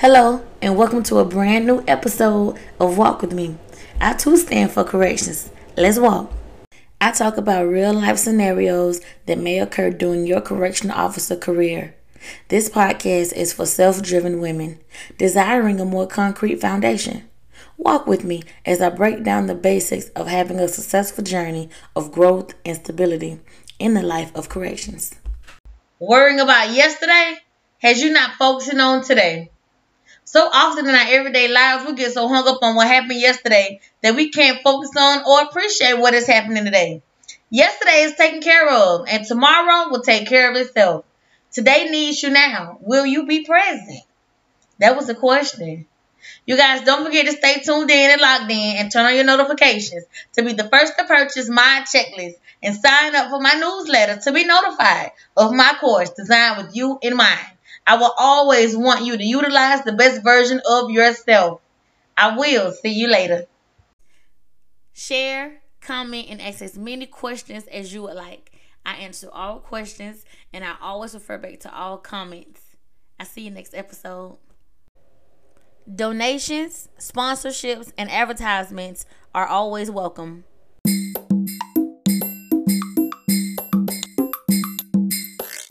Hello, and welcome to a brand new episode of Walk With Me. I too stand for corrections. Let's walk. I talk about real life scenarios that may occur during your correctional officer career. This podcast is for self driven women desiring a more concrete foundation. Walk with me as I break down the basics of having a successful journey of growth and stability in the life of corrections. Worrying about yesterday has you not focusing on today. So often in our everyday lives, we get so hung up on what happened yesterday that we can't focus on or appreciate what is happening today. Yesterday is taken care of, and tomorrow will take care of itself. Today needs you now. Will you be present? That was the question. You guys don't forget to stay tuned in and logged in and turn on your notifications to be the first to purchase my checklist and sign up for my newsletter to be notified of my course designed with you in mind. I will always want you to utilize the best version of yourself. I will see you later. Share, comment, and ask as many questions as you would like. I answer all questions and I always refer back to all comments. I see you next episode. Donations, sponsorships, and advertisements are always welcome.